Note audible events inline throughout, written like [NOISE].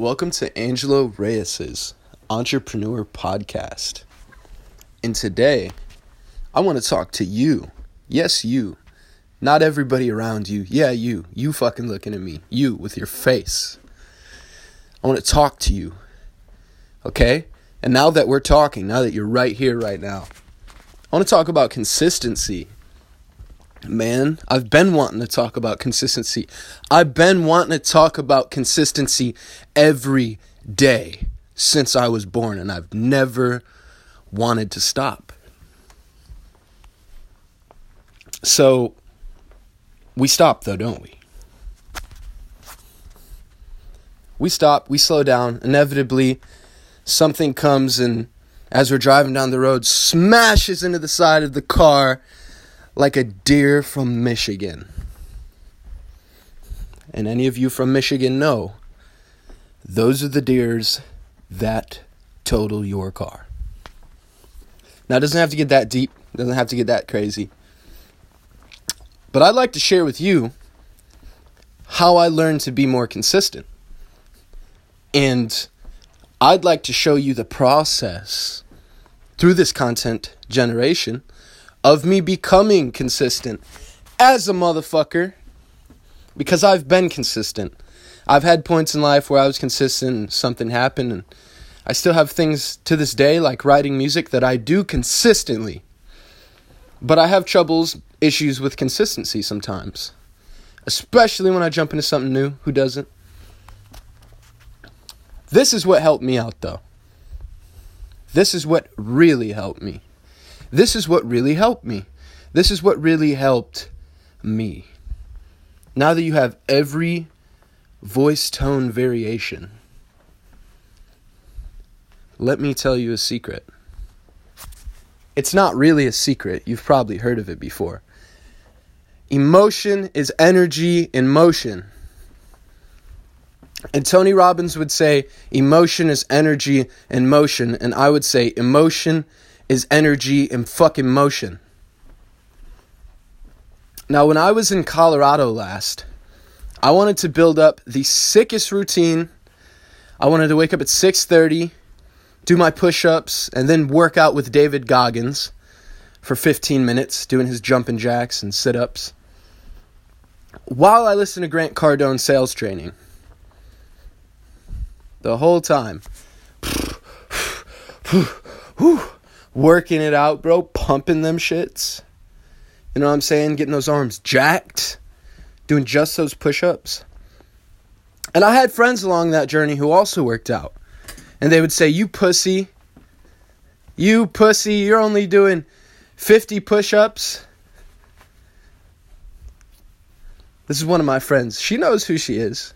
Welcome to Angelo Reyes's Entrepreneur Podcast. And today, I want to talk to you. Yes, you. Not everybody around you. Yeah, you. You fucking looking at me. You with your face. I want to talk to you. Okay? And now that we're talking, now that you're right here, right now, I want to talk about consistency. Man, I've been wanting to talk about consistency. I've been wanting to talk about consistency every day since I was born, and I've never wanted to stop. So, we stop though, don't we? We stop, we slow down. Inevitably, something comes and as we're driving down the road, smashes into the side of the car like a deer from Michigan. And any of you from Michigan know those are the deers that total your car. Now, it doesn't have to get that deep, it doesn't have to get that crazy. But I'd like to share with you how I learned to be more consistent. And I'd like to show you the process through this content generation of me becoming consistent as a motherfucker because I've been consistent. I've had points in life where I was consistent and something happened and I still have things to this day like writing music that I do consistently. But I have troubles, issues with consistency sometimes. Especially when I jump into something new. Who doesn't? This is what helped me out though. This is what really helped me. This is what really helped me. This is what really helped me. Now that you have every voice tone variation, let me tell you a secret. It's not really a secret. You've probably heard of it before. Emotion is energy in motion. And Tony Robbins would say emotion is energy in motion, and I would say emotion is energy in fucking motion. Now, when I was in Colorado last, I wanted to build up the sickest routine. I wanted to wake up at 6:30, do my push-ups, and then work out with David Goggins for 15 minutes, doing his jumping jacks and sit-ups. While I listened to Grant Cardone sales training. The whole time. Working it out, bro, pumping them shits. You know what I'm saying? Getting those arms jacked, doing just those push ups. And I had friends along that journey who also worked out. And they would say, You pussy, you pussy, you're only doing 50 push ups. This is one of my friends. She knows who she is.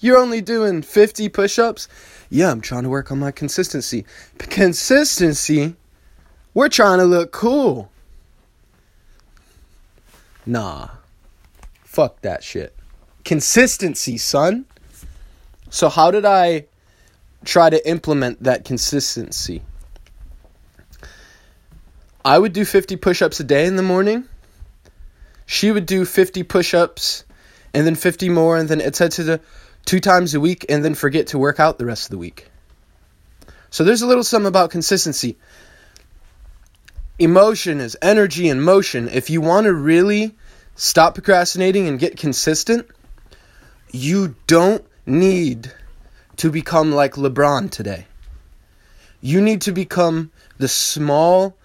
You're only doing 50 push ups? Yeah, I'm trying to work on my consistency. Consistency? We're trying to look cool. Nah. Fuck that shit. Consistency, son. So, how did I try to implement that consistency? I would do 50 push ups a day in the morning. She would do 50 push ups and then 50 more, and then etc two times a week and then forget to work out the rest of the week. So there's a little something about consistency. Emotion is energy and motion. If you want to really stop procrastinating and get consistent, you don't need to become like LeBron today. You need to become the small,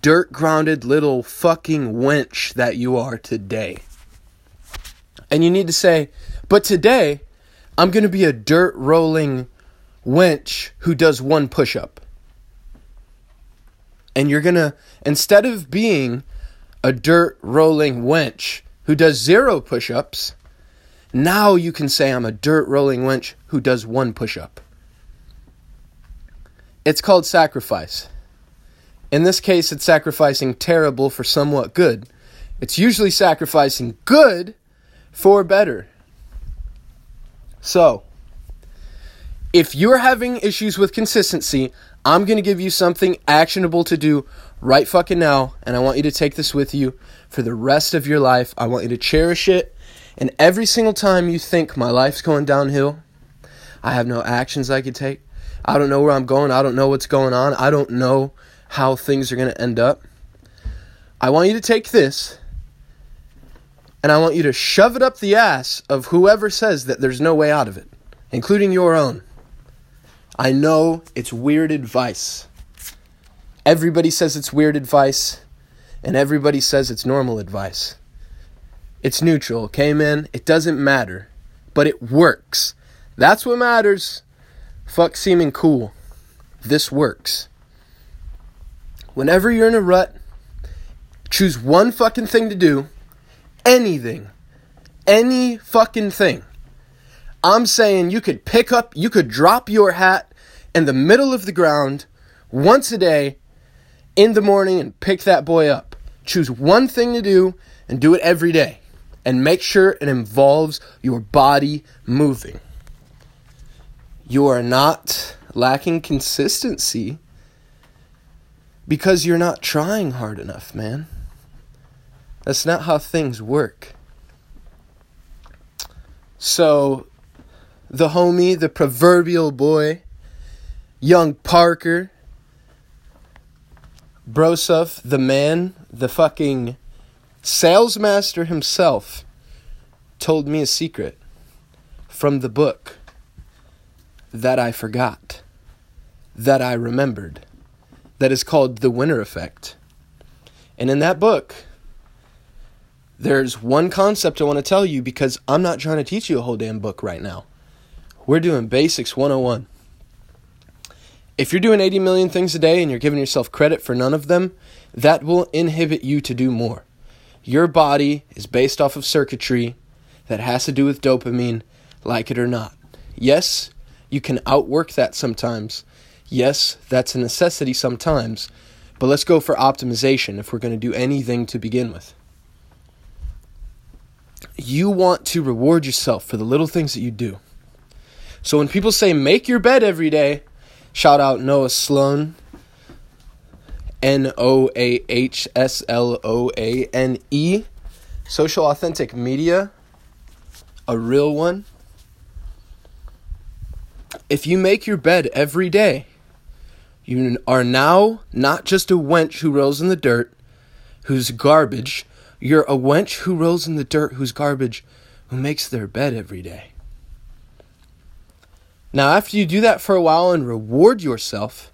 dirt grounded little fucking wench that you are today. And you need to say, but today, I'm going to be a dirt rolling wench who does one push up. And you're going to, instead of being a dirt rolling wench who does zero push ups, now you can say I'm a dirt rolling wench who does one push up. It's called sacrifice. In this case, it's sacrificing terrible for somewhat good. It's usually sacrificing good for better. So, if you're having issues with consistency, I'm going to give you something actionable to do right fucking now, and I want you to take this with you for the rest of your life. I want you to cherish it, and every single time you think my life's going downhill, I have no actions I could take. I don't know where I'm going. I don't know what's going on. I don't know how things are going to end up. I want you to take this and I want you to shove it up the ass of whoever says that there's no way out of it, including your own. I know it's weird advice. Everybody says it's weird advice, and everybody says it's normal advice. It's neutral, okay, man? It doesn't matter, but it works. That's what matters. Fuck seeming cool. This works. Whenever you're in a rut, choose one fucking thing to do. Anything. Any fucking thing. I'm saying you could pick up, you could drop your hat in the middle of the ground once a day in the morning and pick that boy up. Choose one thing to do and do it every day. And make sure it involves your body moving. You are not lacking consistency because you're not trying hard enough, man. That's not how things work. So, the homie, the proverbial boy, young Parker, Brosov, the man, the fucking salesmaster himself, told me a secret from the book that I forgot, that I remembered, that is called The Winner Effect. And in that book, there's one concept I want to tell you because I'm not trying to teach you a whole damn book right now. We're doing Basics 101. If you're doing 80 million things a day and you're giving yourself credit for none of them, that will inhibit you to do more. Your body is based off of circuitry that has to do with dopamine, like it or not. Yes, you can outwork that sometimes. Yes, that's a necessity sometimes. But let's go for optimization if we're going to do anything to begin with. You want to reward yourself for the little things that you do. So when people say make your bed every day, shout out Noah Sloane, N O A H S L O A N E, social authentic media, a real one if you make your bed every day, you are now not just a wench who rolls in the dirt, who's garbage. You're a wench who rolls in the dirt, who's garbage, who makes their bed every day. Now, after you do that for a while and reward yourself,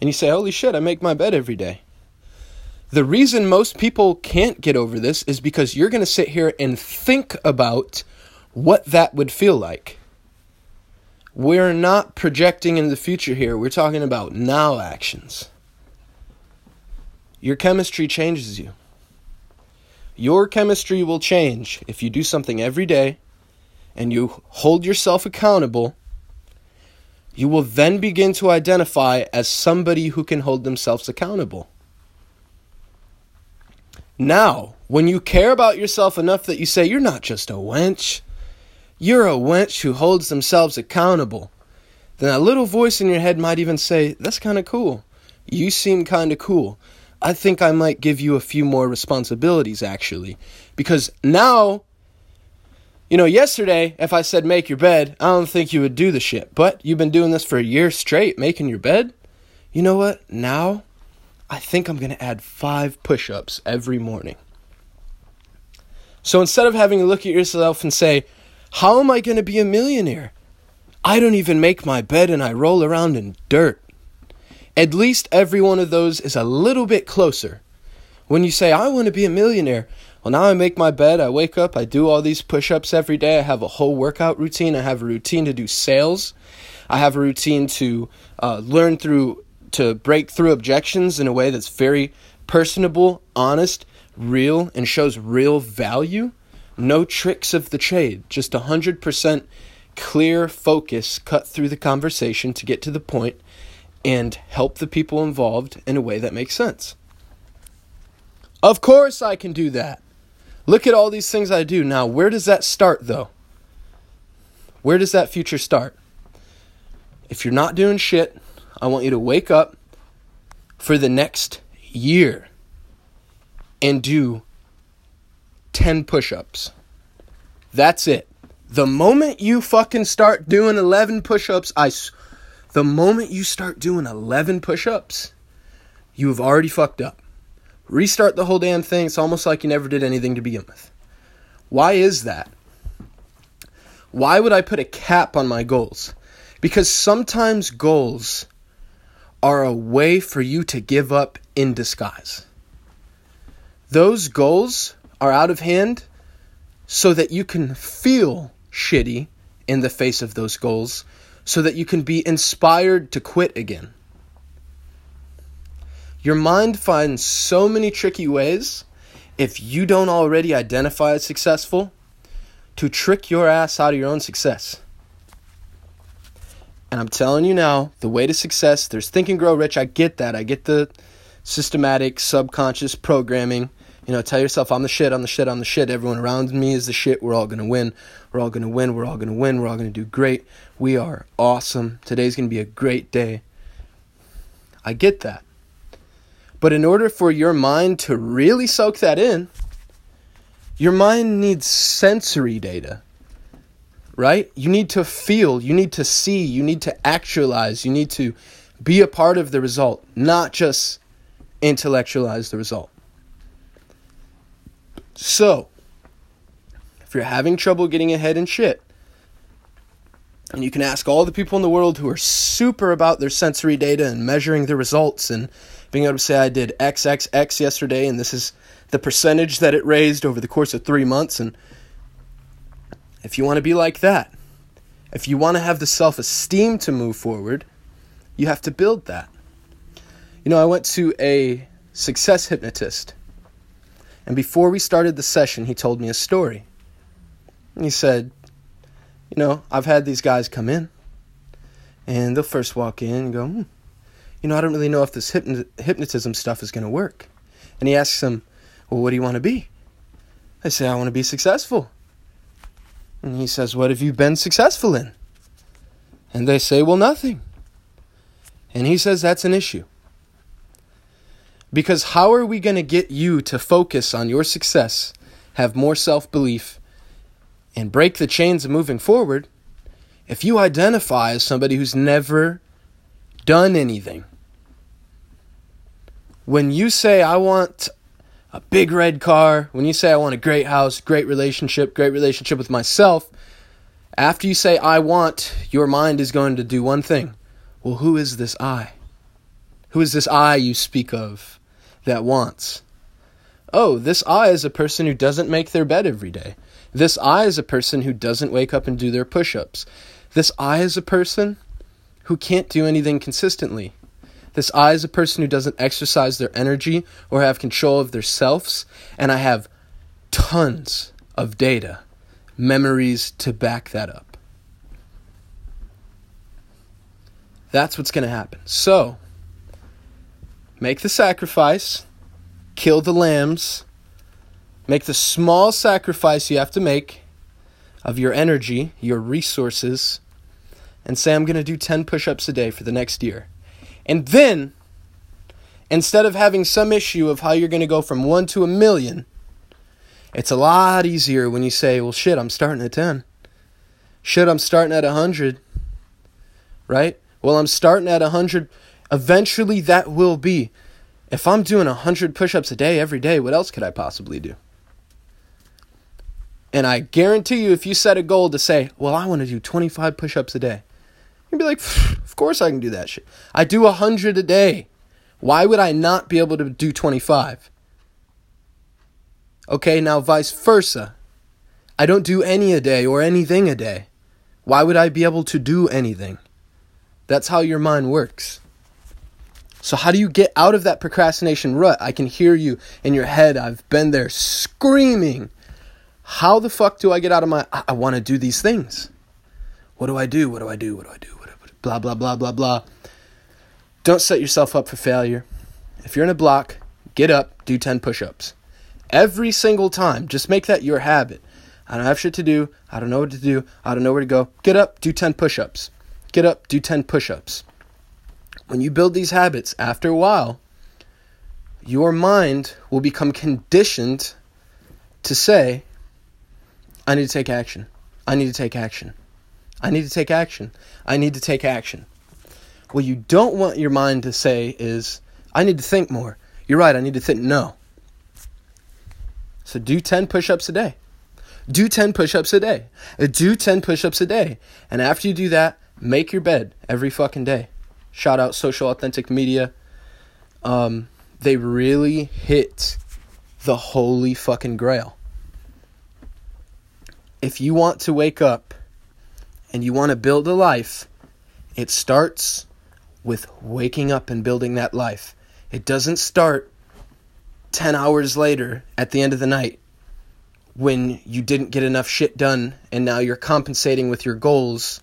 and you say, Holy shit, I make my bed every day. The reason most people can't get over this is because you're going to sit here and think about what that would feel like. We're not projecting in the future here. We're talking about now actions. Your chemistry changes you. Your chemistry will change if you do something every day and you hold yourself accountable. You will then begin to identify as somebody who can hold themselves accountable. Now, when you care about yourself enough that you say, You're not just a wench, you're a wench who holds themselves accountable. Then a little voice in your head might even say, That's kind of cool. You seem kind of cool. I think I might give you a few more responsibilities, actually. Because now, you know, yesterday, if I said make your bed, I don't think you would do the shit. But you've been doing this for a year straight, making your bed. You know what? Now, I think I'm going to add five push ups every morning. So instead of having to look at yourself and say, how am I going to be a millionaire? I don't even make my bed and I roll around in dirt. At least every one of those is a little bit closer. When you say, I want to be a millionaire, well, now I make my bed, I wake up, I do all these push ups every day, I have a whole workout routine, I have a routine to do sales, I have a routine to uh, learn through, to break through objections in a way that's very personable, honest, real, and shows real value. No tricks of the trade, just 100% clear focus cut through the conversation to get to the point and help the people involved in a way that makes sense. Of course, I can do that. Look at all these things I do. Now, where does that start, though? Where does that future start? If you're not doing shit, I want you to wake up for the next year and do 10 push ups. That's it. The moment you fucking start doing 11 push ups, I. The moment you start doing 11 push ups, you have already fucked up. Restart the whole damn thing. It's almost like you never did anything to begin with. Why is that? Why would I put a cap on my goals? Because sometimes goals are a way for you to give up in disguise. Those goals are out of hand so that you can feel shitty in the face of those goals, so that you can be inspired to quit again. Your mind finds so many tricky ways, if you don't already identify as successful, to trick your ass out of your own success. And I'm telling you now, the way to success, there's Think and Grow Rich. I get that. I get the systematic subconscious programming. You know, tell yourself, I'm the shit, I'm the shit, I'm the shit. Everyone around me is the shit. We're all going to win. We're all going to win. We're all going to win. We're all going to do great. We are awesome. Today's going to be a great day. I get that. But in order for your mind to really soak that in, your mind needs sensory data right? You need to feel, you need to see, you need to actualize, you need to be a part of the result, not just intellectualize the result. So, if you're having trouble getting ahead in shit, and you can ask all the people in the world who are super about their sensory data and measuring the results and being able to say, I did XXX yesterday, and this is the percentage that it raised over the course of three months, and if you want to be like that, if you want to have the self esteem to move forward, you have to build that. You know, I went to a success hypnotist, and before we started the session, he told me a story. He said, You know, I've had these guys come in, and they'll first walk in and go, hmm, You know, I don't really know if this hypnotism stuff is going to work. And he asks them, Well, what do you want to be? They say, I want to be successful. And he says, What have you been successful in? And they say, Well, nothing. And he says, That's an issue. Because how are we going to get you to focus on your success, have more self belief, and break the chains of moving forward if you identify as somebody who's never done anything? When you say, I want a big red car, when you say I want a great house, great relationship, great relationship with myself, after you say I want, your mind is going to do one thing. Well, who is this I? Who is this I you speak of that wants? Oh, this I is a person who doesn't make their bed every day. This I is a person who doesn't wake up and do their push ups. This I is a person who can't do anything consistently. This I is a person who doesn't exercise their energy or have control of their selves. And I have tons of data, memories to back that up. That's what's going to happen. So, make the sacrifice, kill the lambs, make the small sacrifice you have to make of your energy, your resources, and say, I'm going to do 10 push ups a day for the next year. And then, instead of having some issue of how you're going to go from one to a million, it's a lot easier when you say, well, shit, I'm starting at 10. Shit, I'm starting at 100. Right? Well, I'm starting at 100. Eventually, that will be. If I'm doing 100 push ups a day every day, what else could I possibly do? And I guarantee you, if you set a goal to say, well, I want to do 25 push ups a day, You'd be like, of course I can do that shit. I do 100 a day. Why would I not be able to do 25? Okay, now vice versa. I don't do any a day or anything a day. Why would I be able to do anything? That's how your mind works. So, how do you get out of that procrastination rut? I can hear you in your head. I've been there screaming. How the fuck do I get out of my. I, I want to do these things. What do I do? What do I do? What do I do? blah, blah, blah, blah, blah. Don't set yourself up for failure. If you're in a block, get up, do 10 push ups. Every single time, just make that your habit. I don't have shit to do. I don't know what to do. I don't know where to go. Get up, do 10 push ups. Get up, do 10 push ups. When you build these habits, after a while, your mind will become conditioned to say, I need to take action. I need to take action. I need to take action. I need to take action. What you don't want your mind to say is, I need to think more. You're right, I need to think. No. So do 10 push ups a day. Do 10 push ups a day. Do 10 push ups a day. And after you do that, make your bed every fucking day. Shout out Social Authentic Media. Um, they really hit the holy fucking grail. If you want to wake up and you want to build a life, it starts with waking up and building that life. It doesn't start 10 hours later at the end of the night when you didn't get enough shit done and now you're compensating with your goals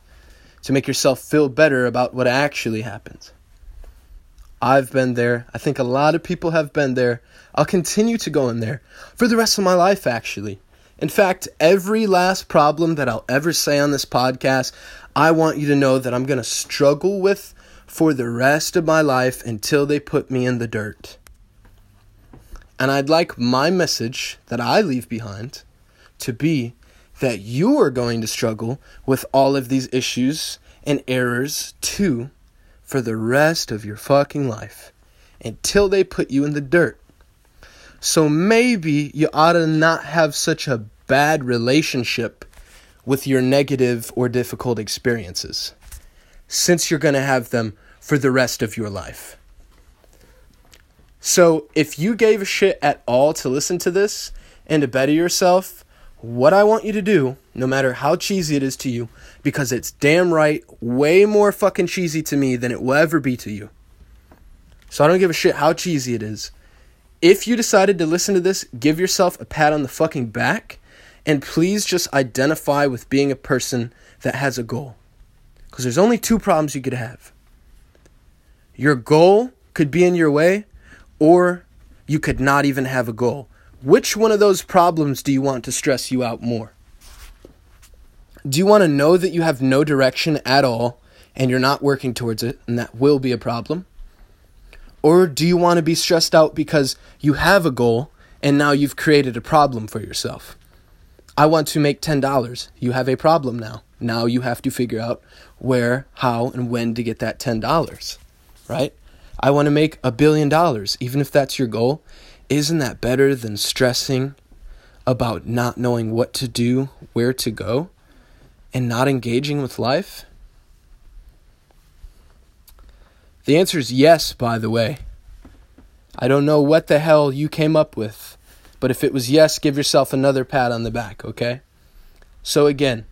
to make yourself feel better about what actually happened. I've been there. I think a lot of people have been there. I'll continue to go in there for the rest of my life, actually. In fact, every last problem that I'll ever say on this podcast, I want you to know that I'm going to struggle with for the rest of my life until they put me in the dirt. And I'd like my message that I leave behind to be that you are going to struggle with all of these issues and errors too for the rest of your fucking life until they put you in the dirt. So maybe you ought to not have such a bad relationship with your negative or difficult experiences since you're going to have them for the rest of your life. So, if you gave a shit at all to listen to this and to better yourself, what I want you to do, no matter how cheesy it is to you, because it's damn right way more fucking cheesy to me than it will ever be to you. So I don't give a shit how cheesy it is. If you decided to listen to this, give yourself a pat on the fucking back and please just identify with being a person that has a goal. Because there's only two problems you could have. Your goal could be in your way, or you could not even have a goal. Which one of those problems do you want to stress you out more? Do you want to know that you have no direction at all and you're not working towards it, and that will be a problem? Or do you want to be stressed out because you have a goal and now you've created a problem for yourself? I want to make $10. You have a problem now. Now you have to figure out where, how, and when to get that $10, right? I want to make a billion dollars, even if that's your goal. Isn't that better than stressing about not knowing what to do, where to go, and not engaging with life? The answer is yes, by the way. I don't know what the hell you came up with, but if it was yes, give yourself another pat on the back, okay? So again,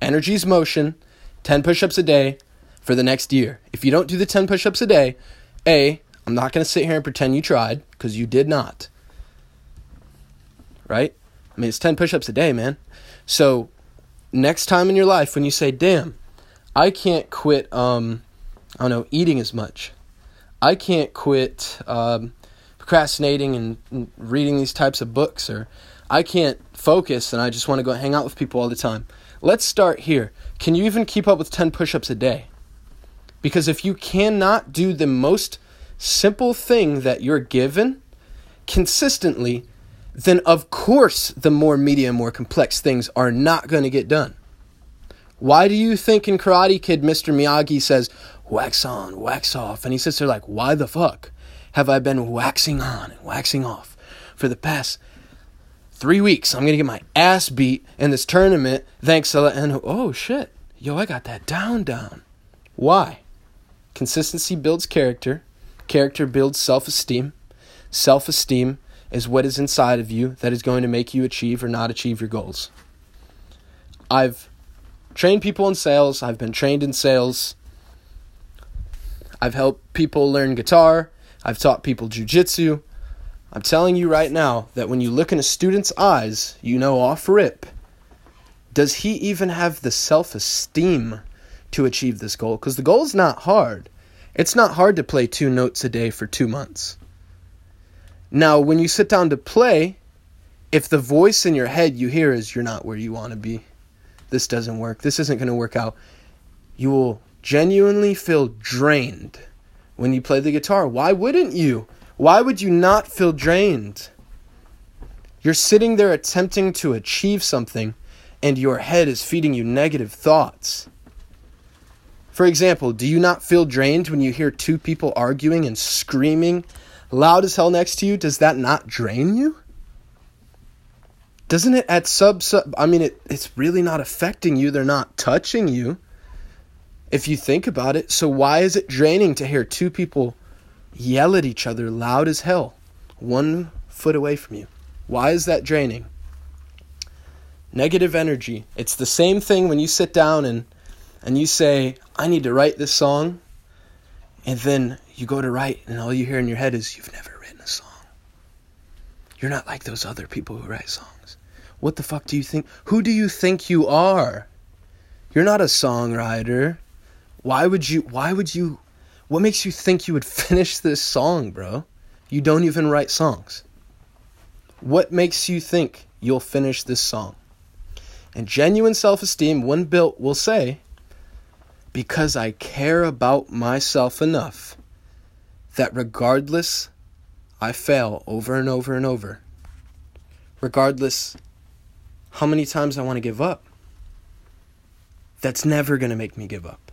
energy's motion, 10 push ups a day for the next year. If you don't do the 10 push ups a day, A, I'm not going to sit here and pretend you tried because you did not. Right? I mean, it's 10 push ups a day, man. So, next time in your life when you say, damn, I can't quit, um, I don't know, eating as much. I can't quit um, procrastinating and, and reading these types of books, or I can't focus and I just want to go hang out with people all the time. Let's start here. Can you even keep up with 10 push ups a day? Because if you cannot do the most simple thing that you're given consistently, then of course the more medium, more complex things are not going to get done. Why do you think in Karate Kid Mr. Miyagi says, wax on, wax off? And he sits there like, why the fuck have I been waxing on and waxing off for the past three weeks? I'm going to get my ass beat in this tournament thanks to, and oh shit, yo, I got that down, down. Why? Consistency builds character Character builds self esteem. Self esteem is what is inside of you that is going to make you achieve or not achieve your goals. I've trained people in sales, I've been trained in sales. I've helped people learn guitar, I've taught people jujitsu. I'm telling you right now that when you look in a student's eyes, you know off rip, does he even have the self esteem to achieve this goal? Because the goal is not hard. It's not hard to play two notes a day for two months. Now, when you sit down to play, if the voice in your head you hear is you're not where you want to be, this doesn't work, this isn't going to work out, you will genuinely feel drained when you play the guitar. Why wouldn't you? Why would you not feel drained? You're sitting there attempting to achieve something and your head is feeding you negative thoughts. For example, do you not feel drained when you hear two people arguing and screaming loud as hell next to you? Does that not drain you? Doesn't it at sub sub I mean it it's really not affecting you. They're not touching you. If you think about it. So why is it draining to hear two people yell at each other loud as hell, one foot away from you? Why is that draining? Negative energy. It's the same thing when you sit down and and you say, I need to write this song, and then you go to write, and all you hear in your head is, You've never written a song. You're not like those other people who write songs. What the fuck do you think? Who do you think you are? You're not a songwriter. Why would you, why would you, what makes you think you would [LAUGHS] finish this song, bro? You don't even write songs. What makes you think you'll finish this song? And genuine self esteem, when built, will say, because I care about myself enough that regardless I fail over and over and over, regardless how many times I want to give up, that's never going to make me give up.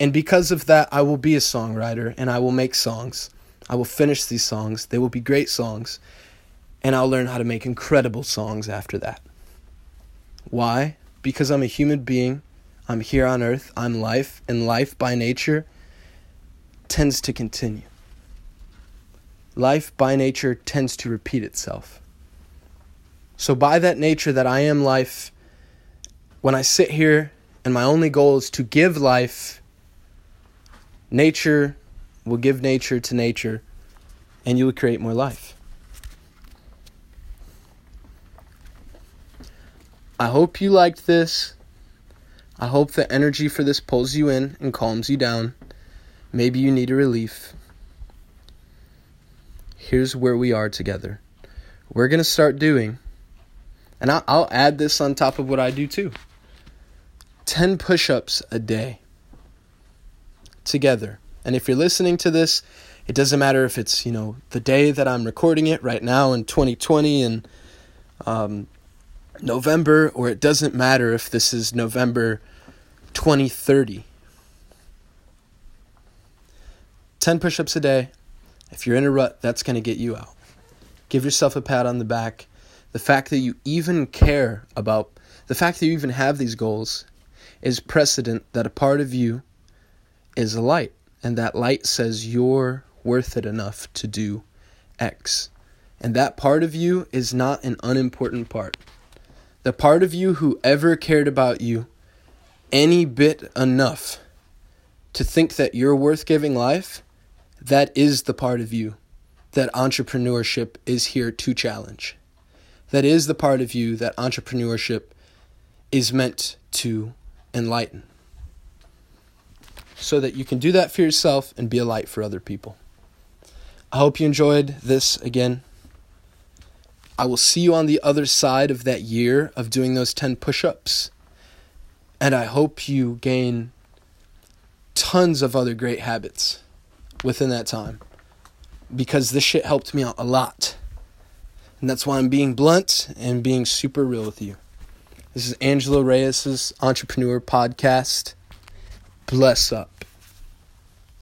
And because of that, I will be a songwriter and I will make songs. I will finish these songs. They will be great songs. And I'll learn how to make incredible songs after that. Why? Because I'm a human being I'm here on earth, I'm life, and life by nature tends to continue. Life by nature tends to repeat itself. So, by that nature that I am life, when I sit here and my only goal is to give life, nature will give nature to nature, and you will create more life. I hope you liked this. I hope the energy for this pulls you in and calms you down. Maybe you need a relief. Here's where we are together. We're going to start doing, and I'll, add this on top of what I do too 10 push ups a day together. And if you're listening to this, it doesn't matter if it's, you know, the day that I'm recording it right now in 2020 and um, November, or it doesn't matter if this is November 2030. 10 push ups a day. If you're in a rut, that's going to get you out. Give yourself a pat on the back. The fact that you even care about, the fact that you even have these goals is precedent that a part of you is a light. And that light says you're worth it enough to do X. And that part of you is not an unimportant part. The part of you who ever cared about you any bit enough to think that you're worth giving life, that is the part of you that entrepreneurship is here to challenge. That is the part of you that entrepreneurship is meant to enlighten. So that you can do that for yourself and be a light for other people. I hope you enjoyed this again. I will see you on the other side of that year of doing those 10 push ups. And I hope you gain tons of other great habits within that time because this shit helped me out a lot. And that's why I'm being blunt and being super real with you. This is Angelo Reyes' Entrepreneur Podcast. Bless up.